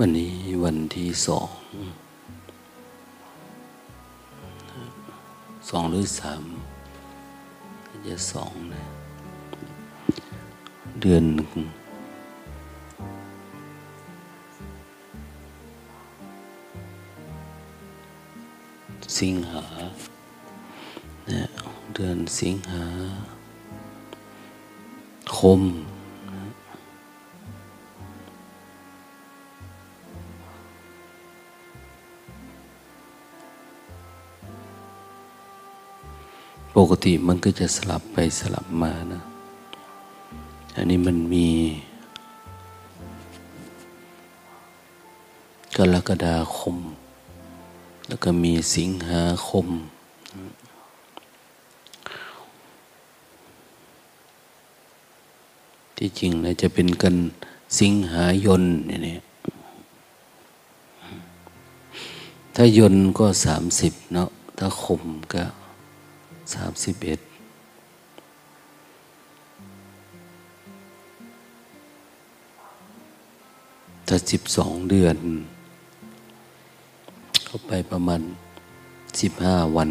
วันนี้วันที่สองสองหรือสามจะสองนะ เดือนสิงหาเนี่ยเดือนสิงหาคม กติมันก็จะสลับไปสลับมานะ อันนี้มันมีกรกฎาคม แล้วก็มีสิงหาคม ที่จริงนะจะเป็นกันสิงหายนเนี่ยถ้ายนก็สามสิบเนาะถ้าคมก็ สามสิบเอ็ดถ้าสิบสองเดือน เข้าไปประมาณสิบห้าวัน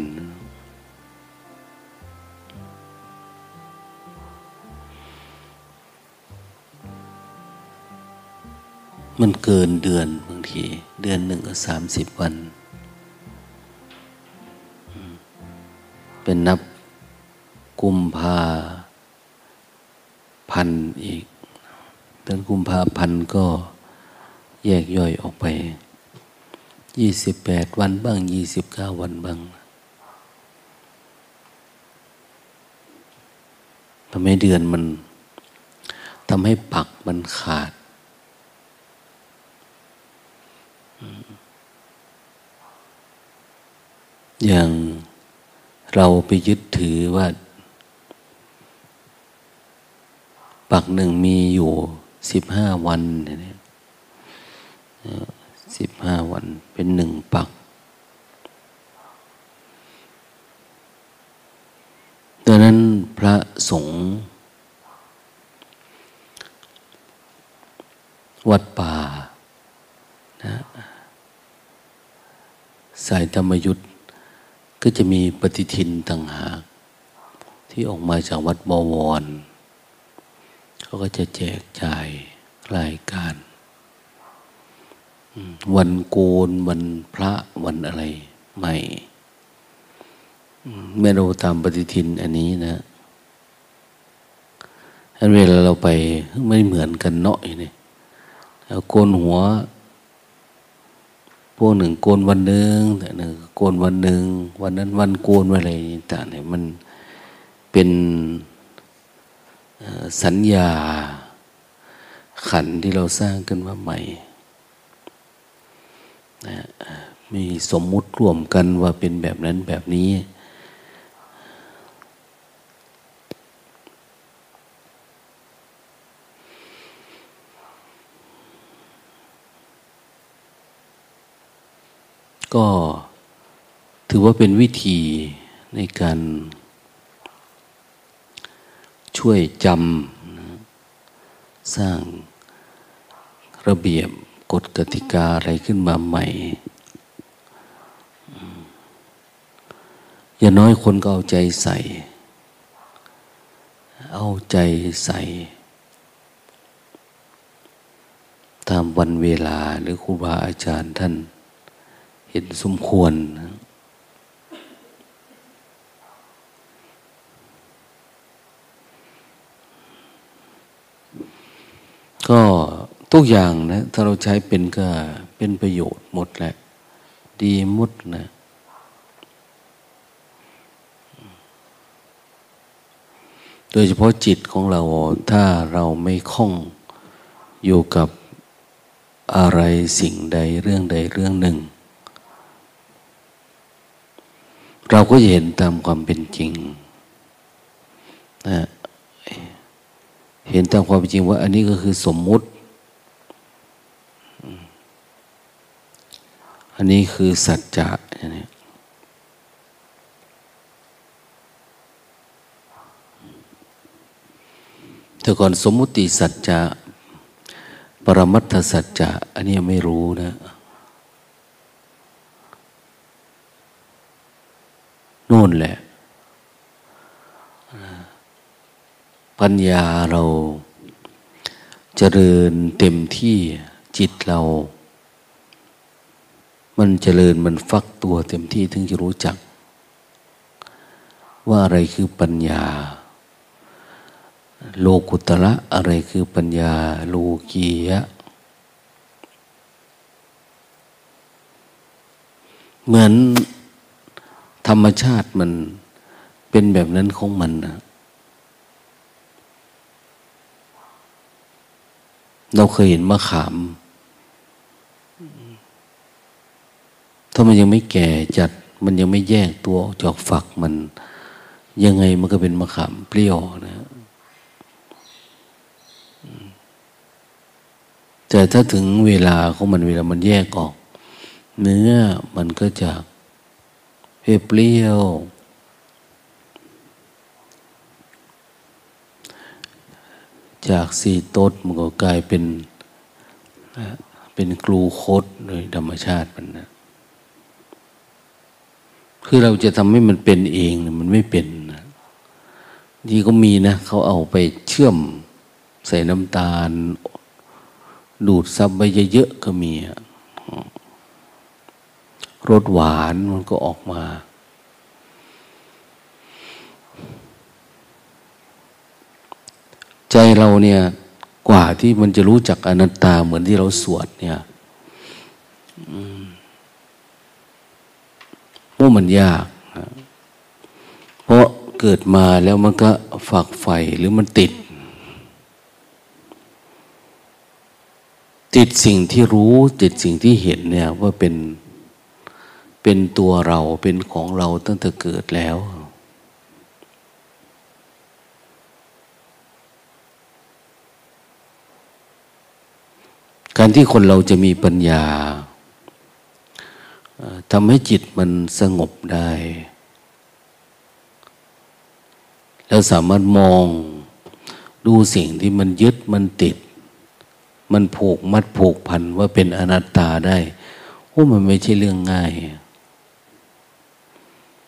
มันเกินเดือนบางที เดือนหนึ่งก็สามสิบวัน เป็นนับกุมภาพันอีกเดือนกุมภาพันก็แยกย่อยออกไปยี่สิบแปดวันบ้างยี่สิบเก้าวันบ้างทำให้เดือนมันทำให้ปักมันขาด อย่าง เราไปยึดถือว่า ปักหนึ่งมีอยู่สิบห้าวันเนี่ยสิบห้าวันเป็นหนึ่งปักดังนั้นพระสงฆ์วัดป่านะสายธรรมยุทธ ก็จะมีปฏิทินต่างหาก ที่ออกมาจากวัดบวรเขาก็จะแจกจ่ายรายการ วันโกนวันพระวันอะไรใหม่เมื่อเราตามปฏิทินอันนี้นะอันเวลาเราไปไม่เหมือนกันเนาะนี่โกนหัว พวกหนึ่งโกนวันหนึ่งแต่หนึ่งโกนวันหนึ่งวันนั้นวันโกนอะไรต่างเนี่ยมันเป็นสัญญาขันที่เราสร้างขึ้นมาใหม่นะมีสมมุติร่วมกันว่าเป็นแบบนั้นแบบนี้ ก็ถือว่าเป็นวิธีในการช่วยจำสร้างระเบียบกฎกติกาอะไรขึ้นมาใหม่ อย่าน้อยคนก็เอาใจใส่ เอาใจใส่ ตามวันเวลาหรือครูบาอาจารย์ท่าน เห็นสมควรนะก็ทุกอย่างนะ ถ้าเราใช้เป็นก็เป็นประโยชน์หมดแหละ ดีหมดนะโดยเฉพาะจิตของเรา ถ้าเราไม่คล่องอยู่กับอะไรสิ่งใดเรื่องใดเรื่องหนึ่ง เราก็จะเห็นตามความเป็นจริงนะเห็นตามความเป็นจริงว่า อันนี้ก็คือสมมุติ อันนี้คือสัจจะนี่แต่ก่อนสมมุติสัจจะ ปรมัตถสัจจะ อันนี้ไม่รู้นะ นู่นแหละ ปัญญาเราจเจริญเต็มที่จิตเรา มันเจริญมันฟักตัวเต็มที่ถึงจะรู้จัก ว่าอะไรคือปัญญา โลกุตระอะไรคือปัญญาโลกียะเหมือน ธรรมชาติมันเป็นแบบนั้นของมันนะเราเคยเห็นมะขาม ถ้ามันยังไม่แก่จัด มันยังไม่แยกตัวจากฝักมัน ยังไงมันก็เป็นมะขามเปรี้ยวนะ แต่ถ้าถึงเวลาของมันเวลามันแยกออก เนื้อมันก็จะเปรี้ยว จากสี่ต้นมันก็กลายเป็น เป็นกลูโคสโดยธรรมชาติมันนะคือเราจะทำให้มันเป็นเองมันไม่เป็นนะที่ก็มีนะ เขาเอาไปเชื่อมใส่น้ำตาล ดูดซับไปเยอะๆก็มีอะ รสหวานมันก็ออกมา ใจเราเนี่ยกว่าที่มันจะรู้จักอนัตตาเหมือนที่เราสวดเนี่ยว่ามันยาก เพราะเกิดมาแล้วมันก็ฝักใฝ่หรือมันติด ติดสิ่งที่รู้ ติดสิ่งที่เห็นเนี่ยว่าเป็น เป็นตัวเราเป็นของเราตั้งแต่เกิดแล้ว การที่คนเราจะมีปัญญาทำให้จิตมันสงบได้ แล้วสามารถมองดูสิ่งที่มันยึดมันติด มันผูกมัดผูกพันว่าเป็นอนัตตาได้โอ้มันไม่ใช่เรื่องง่าย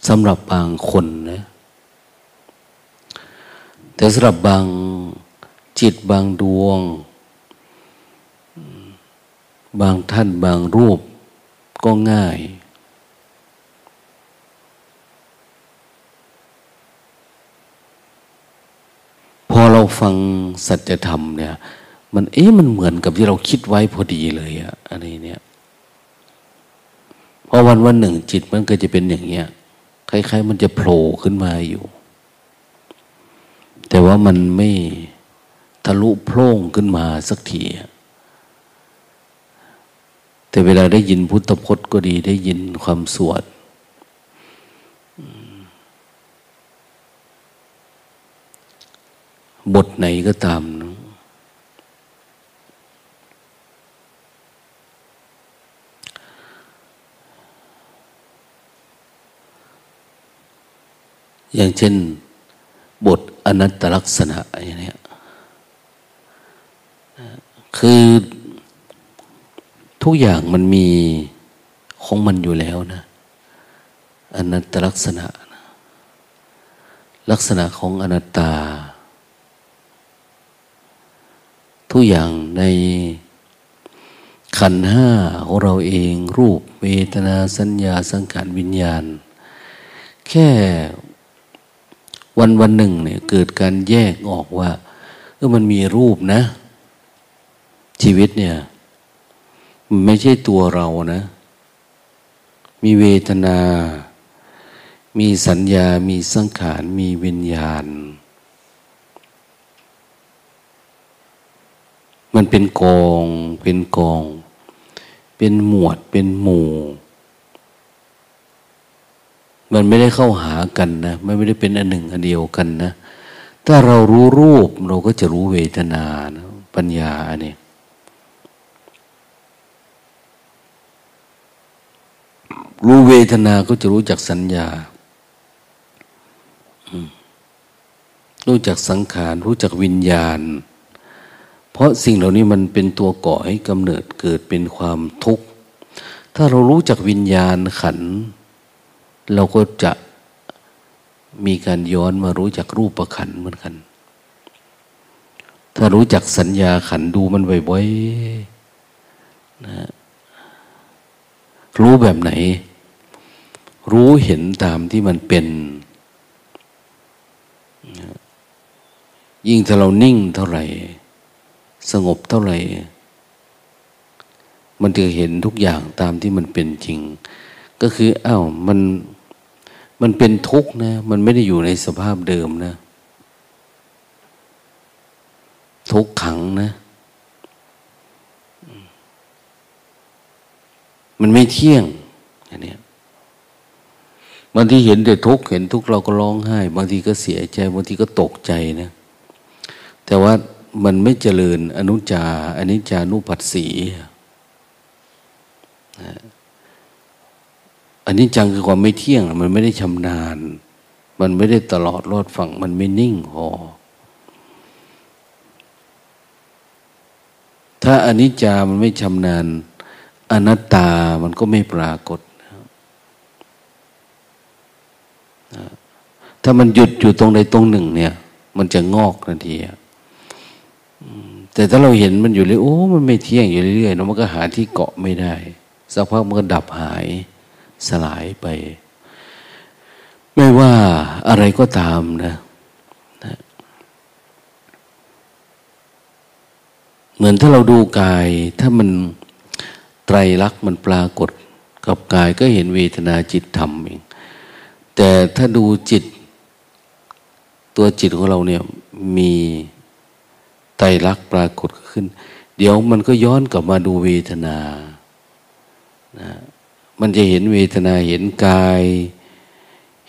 สำหรับบางคนนะแต่สำหรับบางจิตบางดวง บางท่านบางรูปก็ง่าย พอเราฟังสัจธรรมเนี่ย มันเอ๊ะมันเหมือนกับที่เราคิดไว้พอดีเลยอะอันนี้เนี่ยพอวันวันหนึ่งจิตมันก็จะเป็นอย่างเงี้ย คล้ายๆ มันจะโผล่ขึ้นมาอยู่ แต่ว่ามันไม่ทะลุโพร่งขึ้นมาสักทีแต่เวลาได้ยินพุทธพจน์ก็ดีได้ยินความสวดบทไหนก็ตามนะ อย่างเช่น บทอนัตตลักษณะอย่างนี้คือทุกอย่างมันมีของมันอยู่แล้วนะอนัตตลักษณะ ลักษณะของอนัตตา ทุกอย่างในขันห้าของเราเอง รูปเวทนาสัญญาสังขารวิญญาณ แค่ วันวันหนึ่งเนี่ยเกิดการแยกออกว่าเออมันมีรูปนะ ชีวิตเนี่ยมันไม่ใช่ตัวเรานะ มีเวทนา มีสัญญา มีสังขาร มีวิญญาณ มันเป็นกอง เป็นกอง เป็นหมวด เป็นหมู่ มันไม่ได้เข้าหากันนะมันไม่ได้เป็นอันหนึ่งอันเดียวกันนะ ถ้าเรารู้รูปเราก็จะรู้เวทนานะปัญญาเนี่ยรู้เวทนาก็จะรู้จักสัญญา รู้จักสังขาร รู้จักวิญญาณ เพราะสิ่งเหล่านี้มันเป็นตัวก่อให้กำเนิดเกิดเป็นความทุกข์ ถ้าเรารู้จักวิญญาณขัน เราก็จะมีการย้อนมารู้จักรูปประขันเหมือนกัน ถ้ารู้จักสัญญาขันดูมันบ่อยๆนะรู้แบบไหน รู้เห็นตามที่มันเป็น ยิ่งถ้าเรานิ่งเท่าไหร่ สงบเท่าไหร่ มันจะเห็นทุกอย่างตามที่มันเป็นจริง ก็คืออ้าวมัน มันเป็นทุกข์นะ มันไม่ได้อยู่ในสภาพเดิมนะ ทุกขังนะ มันไม่เที่ยงอันนี้บางทีเห็นแต่ทุกข์เห็นทุกข์เราก็ร้องไห้ บางทีก็เสียใจ บางทีก็ตกใจนะ แต่ว่ามันไม่เจริญอนุจาอนิจจานุปัสสีนะ อันนี้จังคือความไม่เที่ยง มันไม่ได้ชำนาญ มันไม่ได้ตลอดรอดฝั่ง มันไม่นิ่งพอถ้าอนิจจามันไม่ชำนาญ อนัตตามันก็ไม่ปรากฏ ถ้ามันหยุดอยู่ตรงใดตรงหนึ่ง เนี่ย มันจะงอกทันทีแต่ถ้าเราเห็นมันอยู่เลยโอ้ มันไม่เที่ยงอยู่เรื่อยๆนะมันก็หาที่เกาะไม่ได้ สักพักมันก็ดับหาย สลายไป ไม่ว่าอะไรก็ตามนะนะ เหมือนถ้าเราดูกาย ถ้ามันไตรลักษณ์มันปรากฏกับกายก็เห็นเวทนาจิตธรรมเอง แต่ถ้าดูจิต ตัวจิตของเราเนี่ยมีไตรลักษณ์ปรากฏขึ้น เดี๋ยวมันก็ย้อนกลับมาดูเวทนานะ มันจะเห็นเวทนาเห็นกาย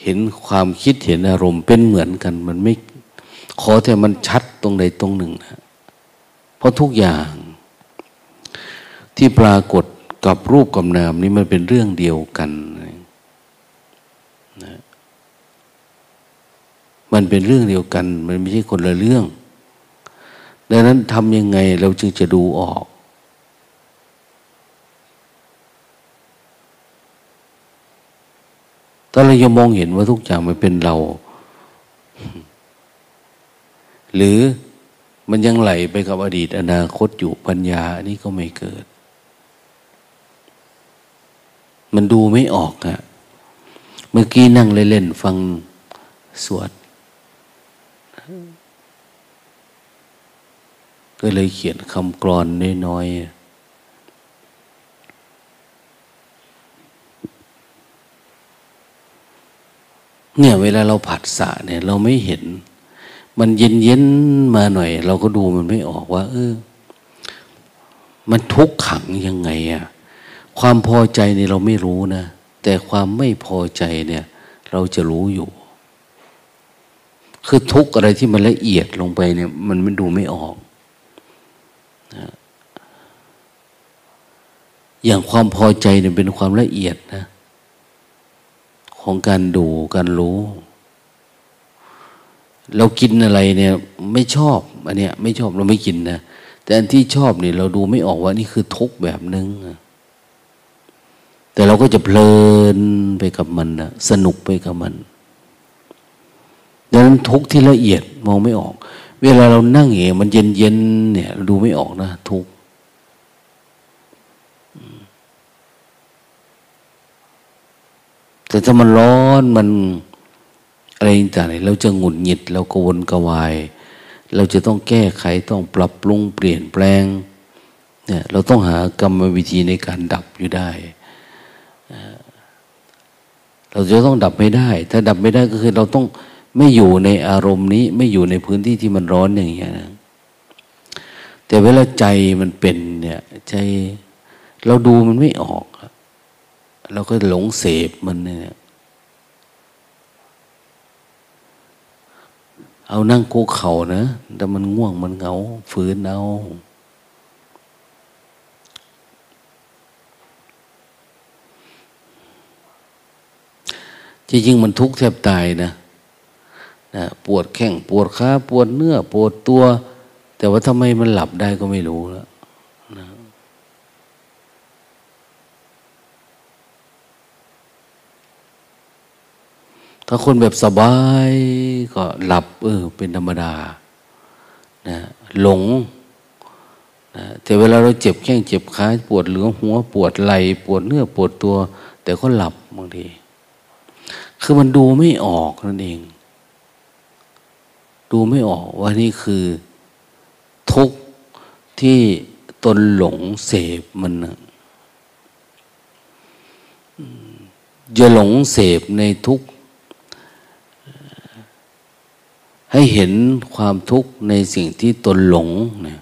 เห็นความคิดเห็นอารมณ์เป็นเหมือนกัน มันไม่ ขอแต่มันชัดตรงใดตรงหนึ่งนะเพราะทุกอย่าง ที่ปรากฏกับรูปกับนามนี่มันเป็นเรื่องเดียวกันนะมันเป็นเรื่องเดียวกัน มันไม่ใช่คนละเรื่อง ดังนั้นทำยังไงเราจึงจะดูออก ถ้าเราจะมองเห็นว่าทุกอย่างมันเป็นเรา หรือมันยังไหลไปกับอดีตอนาคตอยู่ปัญญาอันนี้ก็ไม่เกิด มันดูไม่ออกอะเมื่อกี้นั่งเล่นๆฟังสวดก็เลยเขียนคำกรอนน้อยๆ เนี่ย เวลาเราผัดสะเนี่ย เราไม่เห็น มันเย็นเย็นมาหน่อย เราก็ดูมันไม่ออกว่า เออ มันทุกขังยังไงอะความพอใจเนี่ยเราไม่รู้นะ แต่ความไม่พอใจเนี่ย เราจะรู้อยู่ คือทุกอะไรที่มันละเอียดลงไปเนี่ย มันไมันดูไม่ออกอย่างความพอใจเนี่ยเป็นความละเอียดนะ ของการดูการรู้ เรากินอะไรเนี่ย ไม่ชอบอันเนี้ยไม่ชอบเราไม่กินนะแต่อันที่ชอบเนี่ยเราดูไม่ออกว่านี่คือทุกแบบนึงแต่เราก็จะเพลินไปกับมันนะสนุกไปกับมันดังนั้นทุกที่ละเอียดมองไม่ออก เวลาเรานั่งเองมันเย็นเย็นเนี่ย ดูไม่ออกนะทุก แต่ถ้ามันร้อนมันอะไรต่างๆเราจะหงุดหงิดเรากวนกวาย เราจะต้องแก้ไขต้องปรับปรุงเปลี่ยนแปลงเนี่ยเราต้องหากรรมวิธีในการดับอยู่ได้ เราจะต้องดับไม่ได้ ถ้าดับไม่ได้ก็คือเราต้องไม่อยู่ในอารมณ์นี้ ไม่อยู่ในพื้นที่ที่มันร้อนอย่างเงี้ยนะแต่เวลาใจมันเป็นเนี่ยใจเราดูมันไม่ออก เราก็หลงเสพมันเนี่ยเอานั่งโกเข่านะ แต่มันง่วงมันเหงาฝืนเอาจริงๆมันทุกข์แทบตายนะนะ ปวดแข้งปวดขาปวดเนื้อ ปวดตัว แต่ว่าทำไมมันหลับได้ก็ไม่รู้แล้ว ถ้าคนแบบสบายก็หลับ เออ เป็นธรรมดานะหลงนะแต่เวลาเราเจ็บแข้งเจ็บขาปวดเหลือหัวปวดไหล่ปวดเนื้อปวดตัว แต่ก็หลับบางที คือมันดูไม่ออกนั่นเอง ดูไม่ออกว่านี่คือทุกข์ที่ตนหลงเสพมันอย่าหลงเสพในทุกข์ ให้เห็นความทุกข์ในสิ่งที่ตนหลงเนี่ย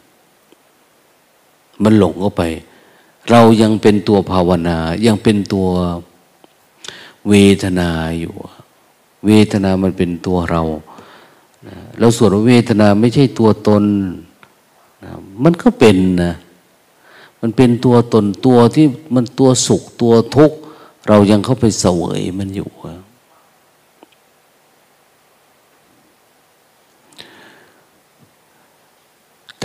มันหลงเข้าไป เรายังเป็นตัวภาวนา ยังเป็นตัวเวทนาอยู่ เวทนามันเป็นตัวเรา เราส่วนเวทนาไม่ใช่ตัวตน มันก็เป็นนะ มันเป็นตัวตนตัวที่มันตัวสุขตัวทุกข์ เรายังเข้าไปเสวยมันอยู่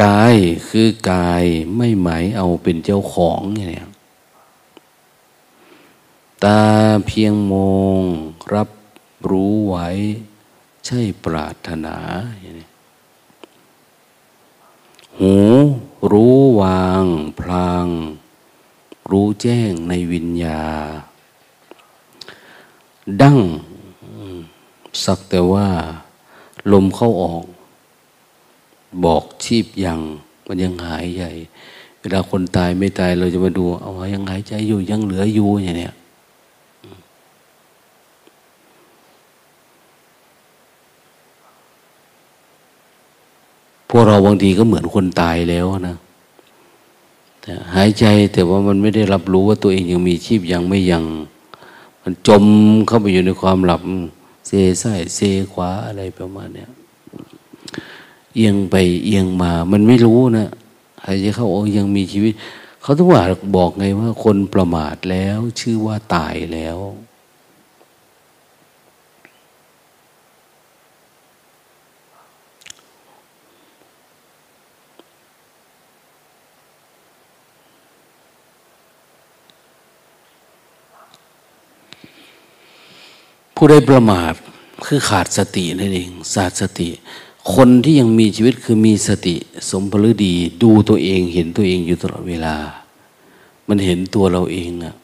กายคือกายไม่หมายเอาเป็นเจ้าของเนี่ยตาเพียงมองรับรู้ไว้ ใช่ปรารถนาอย่าหูรู้วางพลาง รู้แจ้งในวิญญา ดั้งสักแต่ว่า ลมเข้าออก บอก ชีพยังมันยังหายใหญ่ เวลาคนตายไม่ตายเราจะมาดู เอายังหายใจอยู่ยังเหลืออยู่อย่างเนี้ยพวกเราบางทีก็เหมือนคนตายแล้วนะแต่หายใจแต่ว่ามันไม่ได้รับรู้ว่าตัวเองยังมีชีพยังไม่ยัง มันจมเข้าไปอยู่ในความหลับเซซ้ายเซขวาอะไรประมาณเนี้ย เอียงไปเอียงมา มันไม่รู้นะหายใจเข้าโอ้ยังมีชีวิต เขาต้องว่าบอกไงว่า คนประมาทแล้ว ชื่อว่าตายแล้วผู้ได้ประมาทคือขาดสตินั่นเองขาดสติ คนที่ยังมีชีวิตคือมีสติสมผลดี ดูตัวเองเห็นตัวเองอยู่ตลอดเวลา มันเห็นตัวเราเองอะ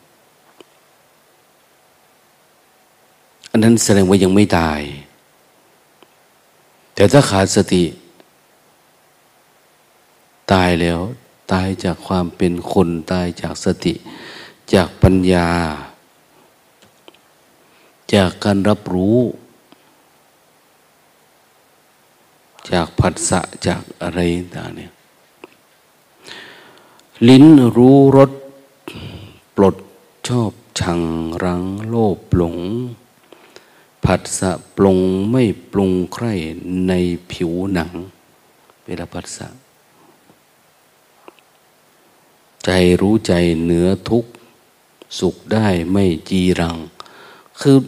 อันนั้นแสดงว่ายังไม่ตาย แต่ถ้าขาดสติ ตายแล้ว ตายจากความเป็นคนตายจากสติ จากปัญญา จากการรับรู้ จากผัสสะจากอะไรต่างเนี่ยลิ้นรู้รสปลดชอบชังรังโลภหลง ผัสสะปรุงไม่ปรุงใครในผิวหนังเวลาผัสสะใจรู้ใจเหนือทุกสุขได้ไม่จีรัง คือ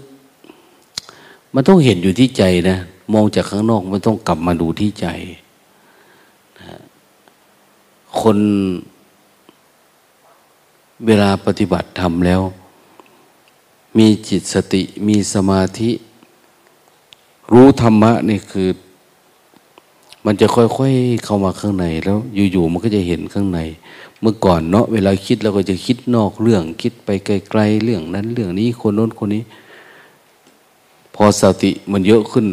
มันต้องเห็นอยู่ที่ใจนะ มองจากข้างนอกมันต้องกลับมาดูที่ใจ คนเวลาปฏิบัติทำแล้ว มีจิตสติมีสมาธิ รู้ธรรมะนี่คือ มันจะค่อยๆเข้ามาข้างในแล้วอยู่ๆมันก็จะเห็นข้างใน เมื่อก่อนเนาะเวลาคิดเราก็จะคิดนอกเรื่อง คิดไปไกลๆเรื่องนั้นเรื่องนี้คนโน้นคนนี้ พอสติมันเยอะขึ้น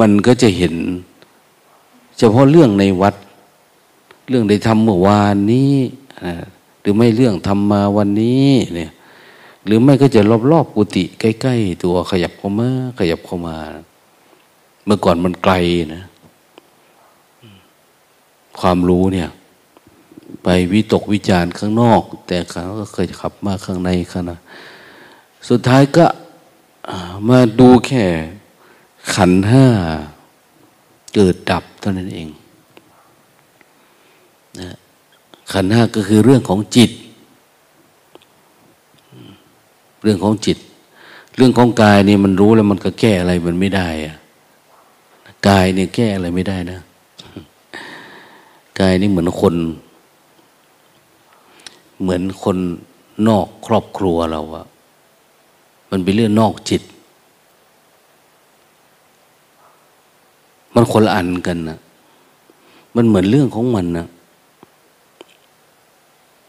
มันก็จะเห็น เฉพาะเรื่องในวัด เรื่องได้ทำเมื่อวานนี้หรือไม่เรื่องทำมาวันนี้เนี่ย หรือไม่ก็จะรอบๆกุฏิใกล้ๆตัวขยับเข้ามา ขยับเข้ามา เมื่อก่อนมันไกลนะ ความรู้เนี่ย ไปวิตกวิจารณ์ข้างนอก แต่เขาก็เคยขับมาข้างในขณะสุดท้ายก็มาดูแค่ ขันห้าเกิดดับเท่านั้นเองนะขันห้าก็คือเรื่องของจิต เรื่องของจิต เรื่องของกายนี่มันรู้แล้วมันก็แก้อะไรมันไม่ได้อะกายเนี่ยแก้อะไรไม่ได้นะกายนี่เหมือนคน เหมือนคนนอกครอบครัวเราอะมันเป็นเรื่องนอกจิต มันคนละอันกันนะมันเหมือนเรื่องของมันนะ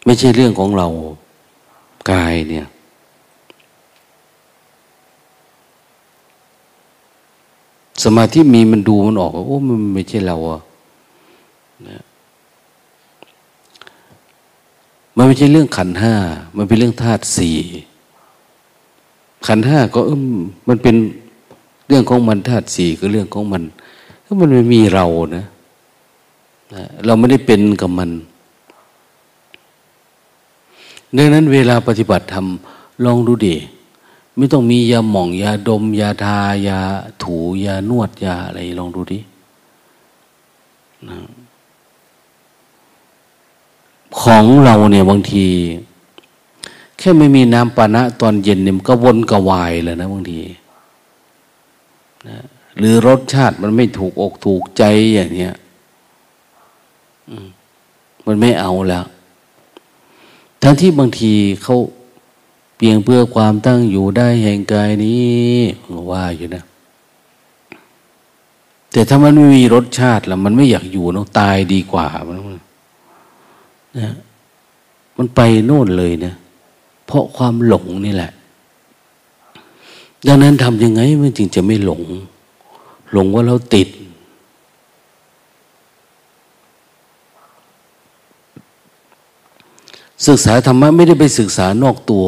ไม่ใช่เรื่องของเรากายเนี่ย สมาธิมีมันดูมันออกโอ้มันไม่ใช่เราอะนะมันไม่ใช่เรื่องขันห้า มันเป็นเรื่องธาตุสี่ขันห้าก็เออมันเป็นเรื่องของมันธาตุสี่ก็เรื่องของมัน ถ้ามันไม่มีเรานะเราไม่ได้เป็นกับมันดังนั้นเวลาปฏิบัติธรรมลองดูดิไม่ต้องมียาหม่องยาดม ยาทายาถูยานวดยาอะไรลองดูดิของเราเนี่ยบางที แค่ไม่มีน้ำปานะตอนเย็นเนี่ยมันก็วนกระวายเลยนะบางทีนะ หรือรสชาติมันไม่ถูกอกถูกใจอย่างเนี้ยมันไม่เอาแล้ว ทั้งที่บางทีเขาเพียงเพื่อความตั้งอยู่ได้แห่งกายนี้ว่าอยู่นะ แต่ถ้ามันไม่มีรสชาติแล้วมันไม่อยากอยู่ต้องตายดีกว่ามันนะมันไปโน่นเลยเนะเพราะความหลงนี่แหละ ดังนั้นทำยังไงมันจึงจะไม่หลง หลงว่าเราติด ศึกษาธรรมะไม่ได้ไปศึกษานอกตัว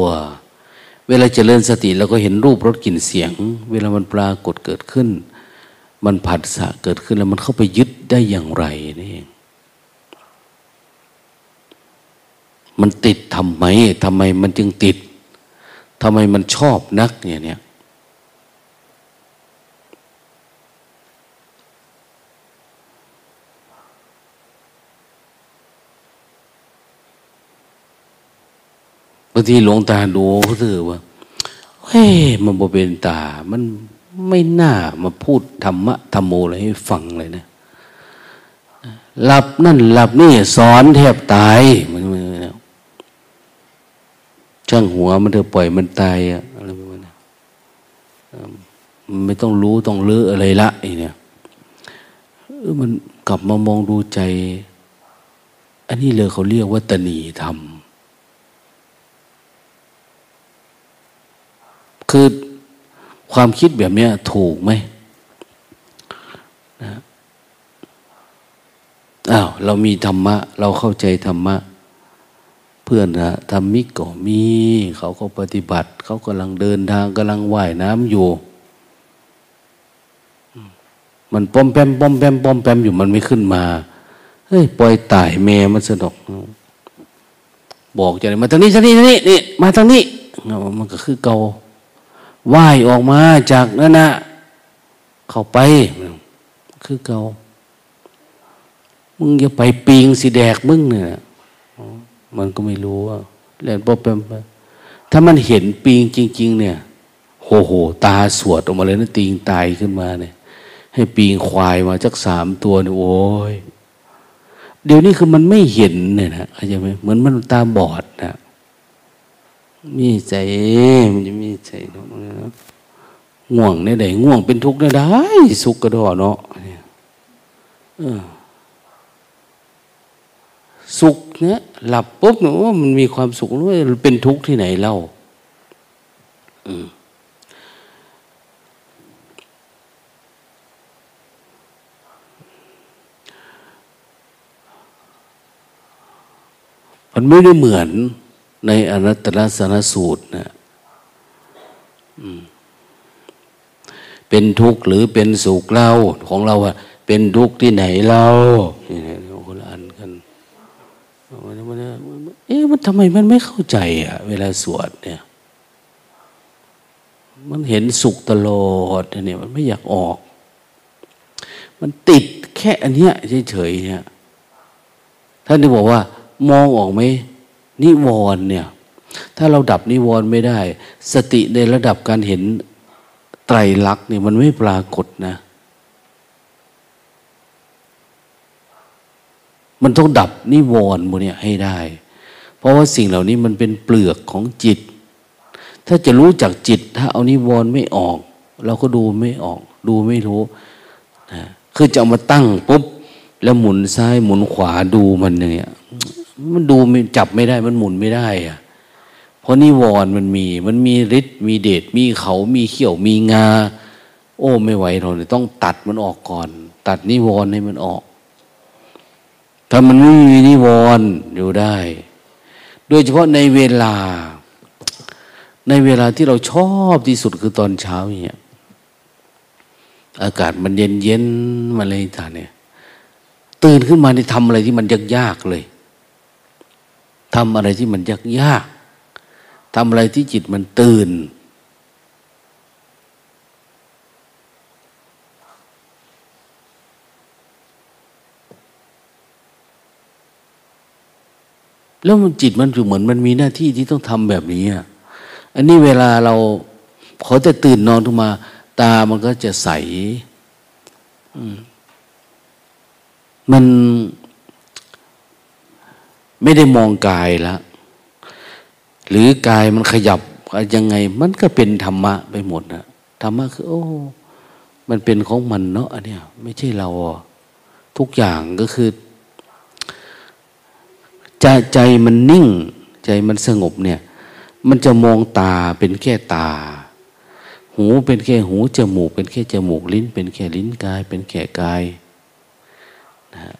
เวลาเจริญสติเราก็เห็นรูปรสกลิ่นเสียง เวลามันปรากฏเกิดขึ้น มันผัสสะเกิดขึ้นแล้วมันเข้าไปยึดได้อย่างไรนี่เองมันติดทำไมทำไมมันจึงติดทำไมมันชอบนักเนี่ยเนี่ยางทีหลวงตาดูเขาถือว่าเฮ้ยมันบเป็นตา มันไม่น่ามาพูดธรรมะธรรมโมอะไรให้ฟังเลยนะหลับนั่นหลับนี่สอนแทบตายมันช่างหัวมันเถอะปล่อยมันตายอะอะไรประมาณนี้ไม่ต้องรู้ต้องเลืออะไรละไอเนี่ยมันกลับมามองดูใจ อันนี้เลยเขาเรียกว่าตนีธรรม คือความคิดแบบนี้ถูกไหมนะอ้าวเรามีธรรมะ เราเข้าใจธรรมะ เพื่อนนะธรรมิกก็มี เขาก็ปฏิบัติ เขากำลังเดินทางกำลังว่ายน้ำอยู่ มันป้อมแปมป้อมแปมป้อมแปมอยู่มันไม่ขึ้นมาเฮ้ยปล่อยตายแม่มันสนุกบอกจะมาทางนี้ทางนี้ทางนี้นี่มาทางนี้มันก็คือเกา ว่ายออกมาจากนั่นนะเข้าไป คือเกามึงอย่าไปปีงสีแดกมึงเนี่ยมันก็ไม่รู้ว่าเล่นปอปไปถ้ามันเห็นปีงจริง ๆ เนี่ยโหโห ตาสวดออกมาเลยนะตีงตายขึ้นมาเนี่ย ให้ปีงควายมาจักสามตัวเนี่ยโอ้ยเดี๋ยวนี้คือมันไม่เห็นเนี่ยนะเข้าใจไหมเหมือนมันตาบอดนะ มีใจมันจะมีใจง่วงในใดง่วงเป็นทุกข์ในได้ สุขกระดอเนาะสุขเนี่ยหลับปุ๊บเนาะมันมีความสุขแล้วเป็นทุกข์ที่ไหนเล่ามันไม่ได้เหมือน ในอนัตตลสนสูตรนะเป็นทุกข์หรือเป็นสุขเล่าของเราอะเป็นทุกข์ที่ไหนเล่านี่นะคนละอันกันมันเอ๊ะมันทำไมมันไม่เข้าใจอะเวลาสวดเนี่ย มันเห็นสุขตลอดเนี่ย มันไม่อยากออก มันติดแค่อันเนี้ยเฉยๆเนี่ยท่านที่บอกว่า มองออกไหม นิวรณ์เนี่ย ถ้าเราดับนิวรณ์ไม่ได้ สติในระดับการเห็นไตรลักษณ์เนี่ยมันไม่ปรากฏนะ มันต้องดับนิวรณ์มูเนี่ยให้ได้ เพราะว่าสิ่งเหล่านี้มันเป็นเปลือกของจิต ถ้าจะรู้จากจิต ถ้าเอานิวรณ์ไม่ออก เราก็ดูไม่ออก ดูไม่รู้นะคือจะเอามาตั้งปุ๊บแล้วหมุนซ้ายหมุนขวาดูมันเนี่ย มันดูมันจับไม่ได้มันหมุนไม่ได้อะเพราะนิวรณ์มันมี มันมีฤทธิ์มีเดชมีเขามีเขี้ยวมีงา โอ้ไม่ไหวเราเนี่ยต้องตัดมันออกก่อน ตัดนิวรณ์ให้มันออก ถ้ามันไม่มีนิวรณ์อยู่ได้ โดยเฉพาะในเวลา ในเวลาที่เราชอบที่สุดคือตอนเช้าเนี่ยอากาศมันเย็นเย็นมาเลยท่านเนี่ยตื่นขึ้นมาในทำอะไรที่มันยากยากเลย ทำอะไรที่มันยากยากทำอะไรที่จิตมันตื่น แล้วมันจิตมันเหมือนมันมีหน้าที่ที่ต้องทำแบบนี้อะอันนี้เวลาเราขอจะตื่นนอนขึ้นมา ตามันก็จะใสมัน ไม่ได้มองกายแล้วหรือกายมันขยับยังไง มันก็เป็นธรรมะไปหมดนะธรรมะคือ โอ้ มันเป็นของมันเนาะอันเนี้ยไม่ใช่เราทุกอย่างก็คือใจใจมันนิ่ง ใจมันสงบเนี่ย มันจะมองตาเป็นแค่ตา หูเป็นแค่หูจมูก เป็นแค่จมูกลิ้น เป็นแค่ลิ้นกาย เป็นแค่กายนะ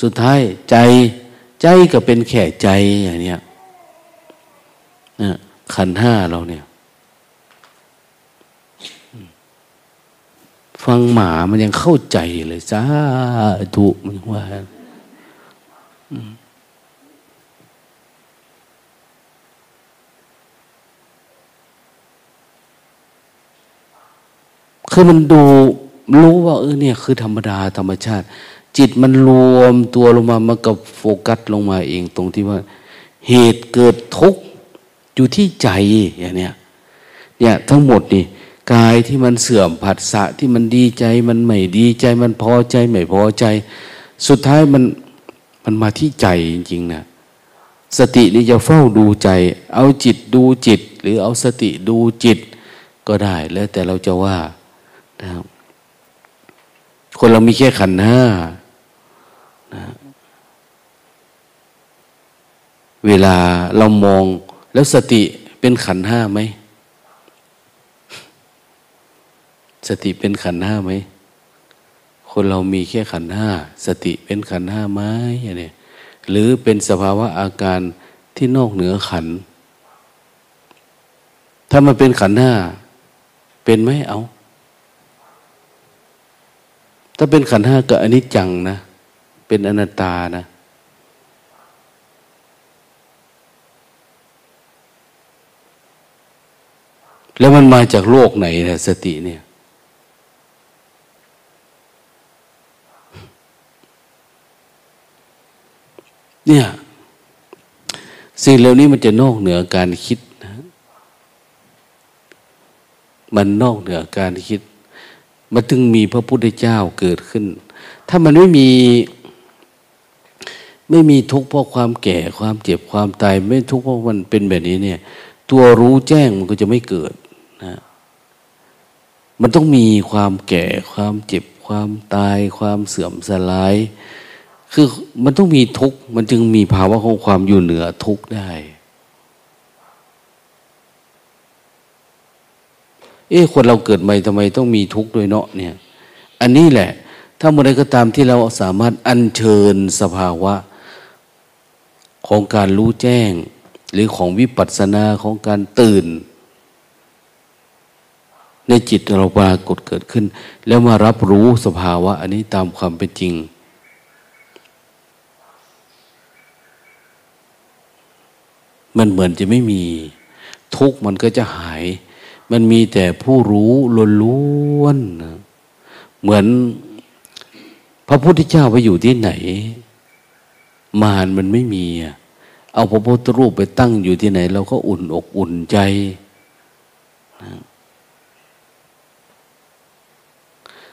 สุดท้ายใจ ใจก็เป็นแค่ใจอย่างเนี้ยขันห้าเราเนี่ย ฟังหมามันยังเข้าใจเลยจ้าถูกมันว่าคือมันดูรู้ว่าเออเนี่ย คือธรรมดาธรรมชาติ จิตมันรวมตัวลงมามากับโฟกัสลงมาเองตรงที่ว่า เหตุเกิดทุกข์อยู่ที่ใจอย่างเนี้ยเนี่ยทั้งหมดนี่กายที่มันเสื่อมผัสสะที่มันดีใจมันไม่ดีใจมันพอใจไม่พอใจ สุดท้ายมันมันมาที่ใจจริงๆนะสตินี่จะเฝ้าดูใจ เอาจิตดูจิต หรือเอาสติดูจิตก็ได้แล้วแต่เราจะว่านะครับคนเรามีแค่ขันห้า เวลาเรามองแล้วสติเป็นขันห้าไหม สติเป็นขันห้าไหม คนเรามีแค่ขันห้า สติเป็นขันห้าไหมเนี่ยหรือเป็นสภาวะอาการที่นอกเหนือขัน ถ้ามันเป็นขันห้า เป็นไหมเอา ถ้าเป็นขันห้าก็อนิจจังนะ เป็นอนัตตานะ แล้วมันมาจากโลกไหนนะสติเนี่ย เนี่ย สิ่งเหล่านี้มันจะนอกเหนือการคิดนะ มันนอกเหนือการคิด มันถึงมีพระพุทธเจ้าเกิดขึ้นถ้ามันไม่มี ไม่มีทุกข์เพราะความแก่ความเจ็บความตาย ไม่ทุกข์เพราะมันเป็นแบบนี้เนี่ย ตัวรู้แจ้งมันก็จะไม่เกิดนะมันต้องมีความแก่ความเจ็บความตายความเสื่อมสลาย คือมันต้องมีทุกข์มันจึงมีภาวะของความอยู่เหนือทุกข์ได้ เอ๊ะคนเราเกิดใหม่ทำไมต้องมีทุกข์ด้วยเนาะเนี่ย อันนี้แหละ ถ้าเมื่อใดก็ตามที่เราสามารถอัญเชิญสภาวะ ของการรู้แจ้ง หรือของวิปัสสนาของการตื่น ในจิตเราปรากฏเกิดขึ้น แล้วมารับรู้สภาวะ อันนี้ตามความเป็นจริง มันเหมือนจะไม่มี ทุกมันก็จะหาย มันมีแต่ผู้รู้ล้วนๆเหมือนพระพุทธเจ้าไปอยู่ที่ไหน มารมันไม่มีเอาพระพุทธรูปไปตั้งอยู่ที่ไหน เราก็อุ่นอกอุ่นใจ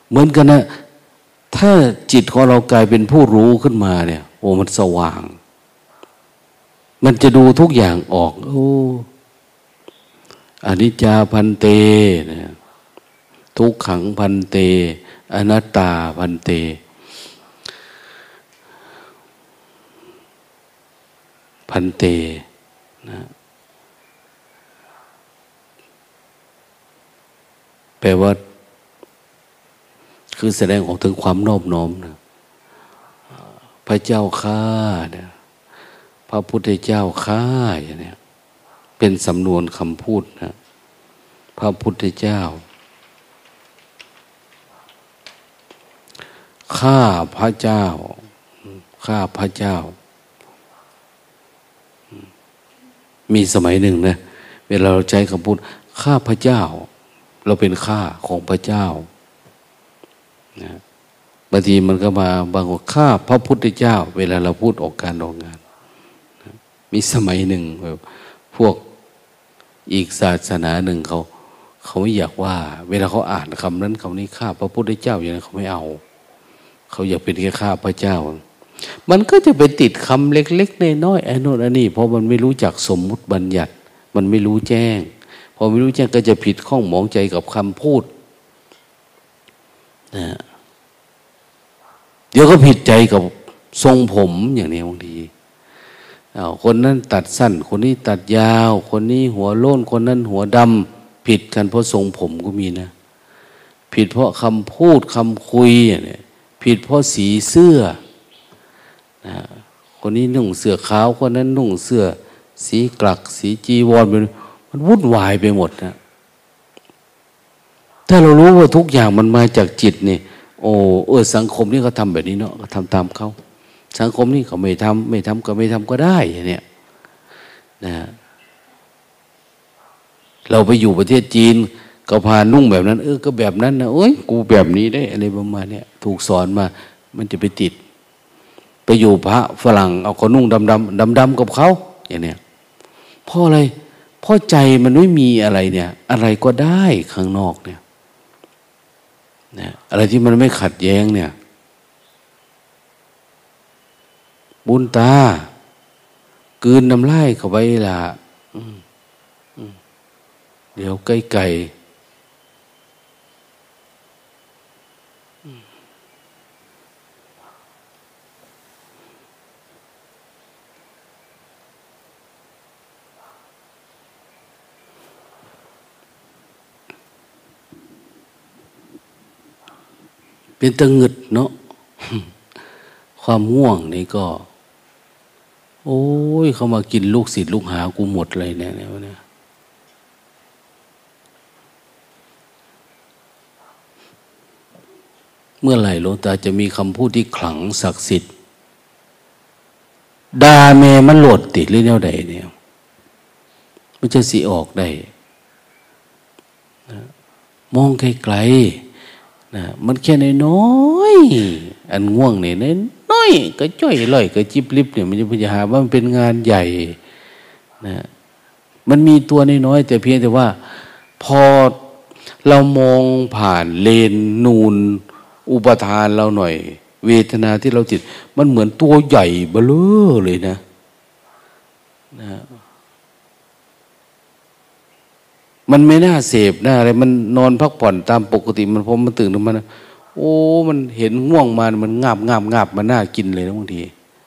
เหมือนกันนะ ถ้าจิตของเรากลายเป็นผู้รู้ขึ้นมาเนี่ยโอ้อ้มันสว่าง มันจะดูทุกอย่างออก โอ้อนิจจาพันเตนะทุกขังพันเต อนัตตาพันเต พันเตนะแปลว่า คือแสดงออกถึงความนอบน้อมนะพระเจ้าข้าเนี่ยพระพุทธเจ้าข้าอย่างนี้เป็นสำนวนคำพูดนะพระพุทธเจ้าข้าพระเจ้า ข้าพระเจ้า มีสมัยหนึ่งนะเวลาเราใช้คำพูดข้าพระเจ้า เราเป็นข้าของพระเจ้านะบางทีมันก็มาบางว่าข้าพระพุทธเจ้า เวลาเราพูดออกการออกงานนะมีสมัยหนึ่งพวกอีกศาสนาหนึ่งเขา เขาไม่อยากว่า เวลาเขาอ่านคำนั้นคำนี้ข้าพระพุทธเจ้าอย่างนั้นเขาไม่เอา เขาอยากเป็นแค่ข้าพระเจ้า มันก็จะไปติดคำเล็กๆน้อยๆไอ้นู่นอันนี้เพราะมันไม่รู้จักสมมุติบัญญัติ มันไม่รู้แจ้ง พอไม่รู้แจ้งก็จะผิดข้องหมองใจกับคำพูดนะเดี๋ยวก็ผิดใจกับทรงผมอย่างนี้บางทีอาคนนั้นตัดสั้น คนนี้ตัดยาว คนนี้หัวโล้น คนนั้นหัวดำผิดกันเพราะทรงผมก็มีนะ ผิดเพราะคำพูดคำคุยเนี่ยผิดเพราะสีเสื้อ นะคนนี้นุ่งเสื้อขาวคนนั้นนุ่งเสื้อ สีกลัก สีจีวรมันวุ่นวายไปหมดนะถ้าเรารู้ว่าทุกอย่างมันมาจากจิตนี่โอ้เออสังคมนี่เขาทาแบบนี้เนาะก็ทำตามเขาสังคมนี่เขาไม่ทำไม่ทำก็ไม่ทำก็ได้เนี่ยนะเราไปอยู่ประเทศจีนก็พานุ่งแบบนั้น เออก็แบบนั้นนะโอ้ยกูแบบนี้ได้อะไรประมาณเนี้ถูกสอนมา มันจะไปติด ไปอยู่พระฝรั่งเอาคนนุ่งดำดำดำดำกับเขาอย่างเนี้ยเพราะอะไรเพราะใจมันไม่มีอะไรเนี่ย อะไรก็ได้ข้างนอกเนี่ยนะอะไรที่มันไม่ขัดแย้งเนี่ย บุญตา กืนน้ำลายเข้าไปละเดี๋ยวใกล้ไเป็นตะงึดเนาะความง่วงนี่ก็ โอ้ย เขามากินลูกศิษย์ลูกหากูหมดเลยเนี่ยเนี่ยเมื่อไหร่หลวงตาจะมีคำพูดที่ขลังศักดิ์สิทธิ์ดาเมมันโหลดติดหรือแนวใดเนี่ย มันจะสีออกได้ มองไกลๆ นะมันแค่นน้อยอันง่วงเนี่ยน้อยก็จ้อยลอยก็จิบลิบเนี่ยมันจะพิจารณาว่ามันเป็นงานใหญ่นะมันมีตัวนน้อยแต่เพียงแต่ว่า พอเรามองผ่านเลนนูน อุปทานเราหน่อย เวทนาที่เราจิตมันเหมือนตัวใหญ่เบลอเลยนะนะ มันไม่น่าเสพน่าอะไรมันนอนพักผ่อนตามปกติมันพอมันตื่นขึ้นมานะโอ้ มันเห็นง่วงมามันงาบงาบงาบมันน่ากินเลยนะบางที